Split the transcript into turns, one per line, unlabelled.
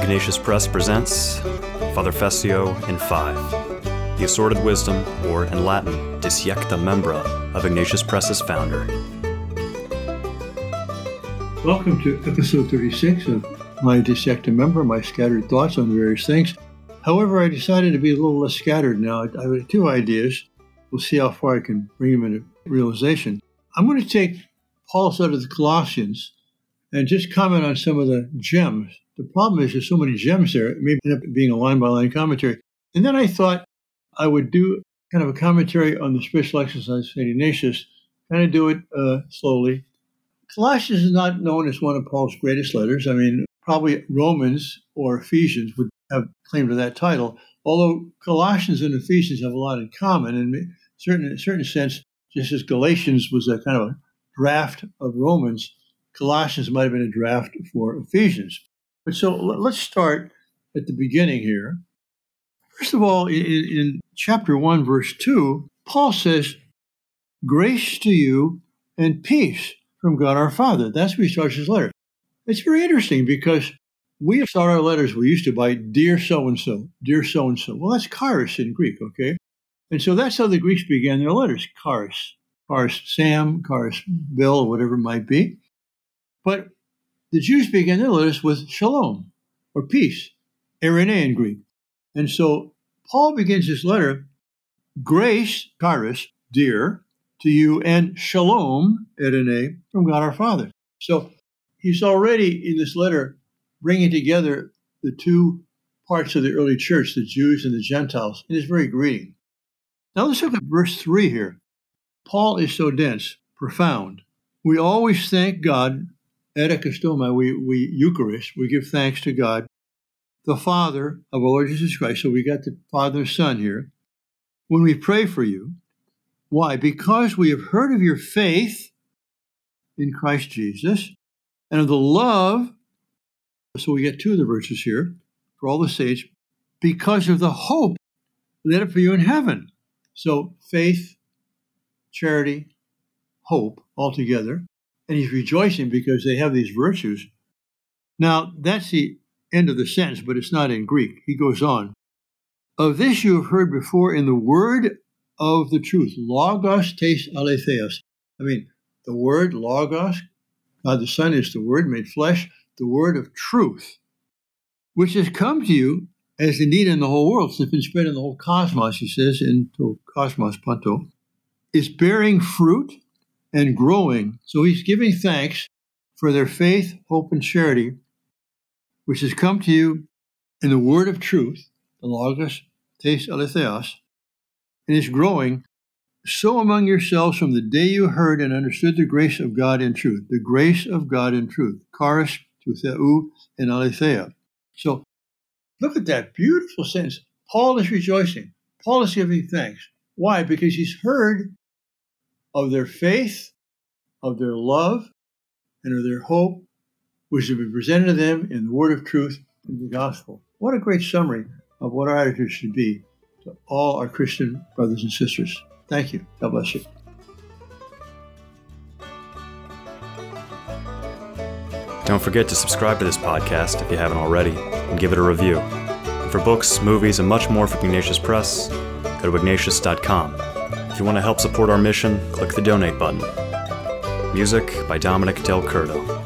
Ignatius Press presents Father Fessio in Five, the assorted wisdom, or in Latin, Disjecta Membra, of Ignatius Press's founder.
Welcome to episode 36 of my Disjecta Membra, my scattered thoughts on various things. However, I decided to be a little less scattered now. I have two ideas. We'll see how far I can bring them into realization. I'm going to take Paul's letter to the Colossians and just comment on some of the gems. The problem is there's so many gems there, it may end up being a line by line commentary. And then I thought I would do kind of a commentary on the spiritual exercise of St. Ignatius, kind of do it uh, slowly. Colossians is not known as one of Paul's greatest letters. I mean, probably Romans or Ephesians would have claim to that title, although Colossians and Ephesians have a lot in common. in certain, in a certain sense, just as Galatians was a kind of a draft of Romans, Colossians might have been a draft for Ephesians. But so let's start at the beginning here. First of all, in, in chapter 1, verse 2, Paul says, Grace to you and peace from God our Father. That's where he starts his letter. It's very interesting because we start our letters, we used to by dear so and so, dear so and so. Well, that's charis in Greek, okay? And so that's how the Greeks began their letters charis. Charis Sam, charis Bill, whatever it might be. But the Jews began their letters with shalom, or peace, eirene in Greek. And so Paul begins his letter, grace, charis, dear, to you, and shalom, eirene, from God our Father. So he's already in this letter bringing together the two parts of the early church, the Jews and the Gentiles, in his very greeting. Now let's look at verse 3 here. Paul is so dense, profound. We always thank God Eucharistoumen, we, we Eucharist, we give thanks to God, the Father of our Lord Jesus Christ. So we got the Father and Son here. When we pray for you, why? Because we have heard of your faith in Christ Jesus and of the love. So we get two of the verses here for all the saints, because of the hope laid up for you in heaven. So faith, charity, hope all together and he's rejoicing because they have these virtues. Now, that's the end of the sentence, but it's not in Greek. He goes on. Of this you have heard before in the word of the truth. Logos tes aletheos. I mean, the word logos, God the Son is the word made flesh, the word of truth, which has come to you as indeed in the whole world. It's been spread in the whole cosmos, he says, into cosmos panto, is bearing fruit and growing. So he's giving thanks for their faith, hope, and charity, which has come to you in the word of truth, the Logos Tes Aletheos, and is growing so among yourselves from the day you heard and understood the grace of God in truth, the grace of God in truth, charis to theou and aletheia. So look at that beautiful sentence. Paul is rejoicing. Paul is giving thanks. Why? Because he's heard of their faith, of their love, and of their hope, which will be presented to them in the word of truth in the gospel. What a great summary of what our attitude should be to all our Christian brothers and sisters. Thank you. God bless you.
Don't forget to subscribe to this podcast if you haven't already, and give it a review. And for books, movies, and much more from Ignatius Press, go to ignatius.com. If you want to help support our mission, click the donate button. Music by Dominic Del Curto.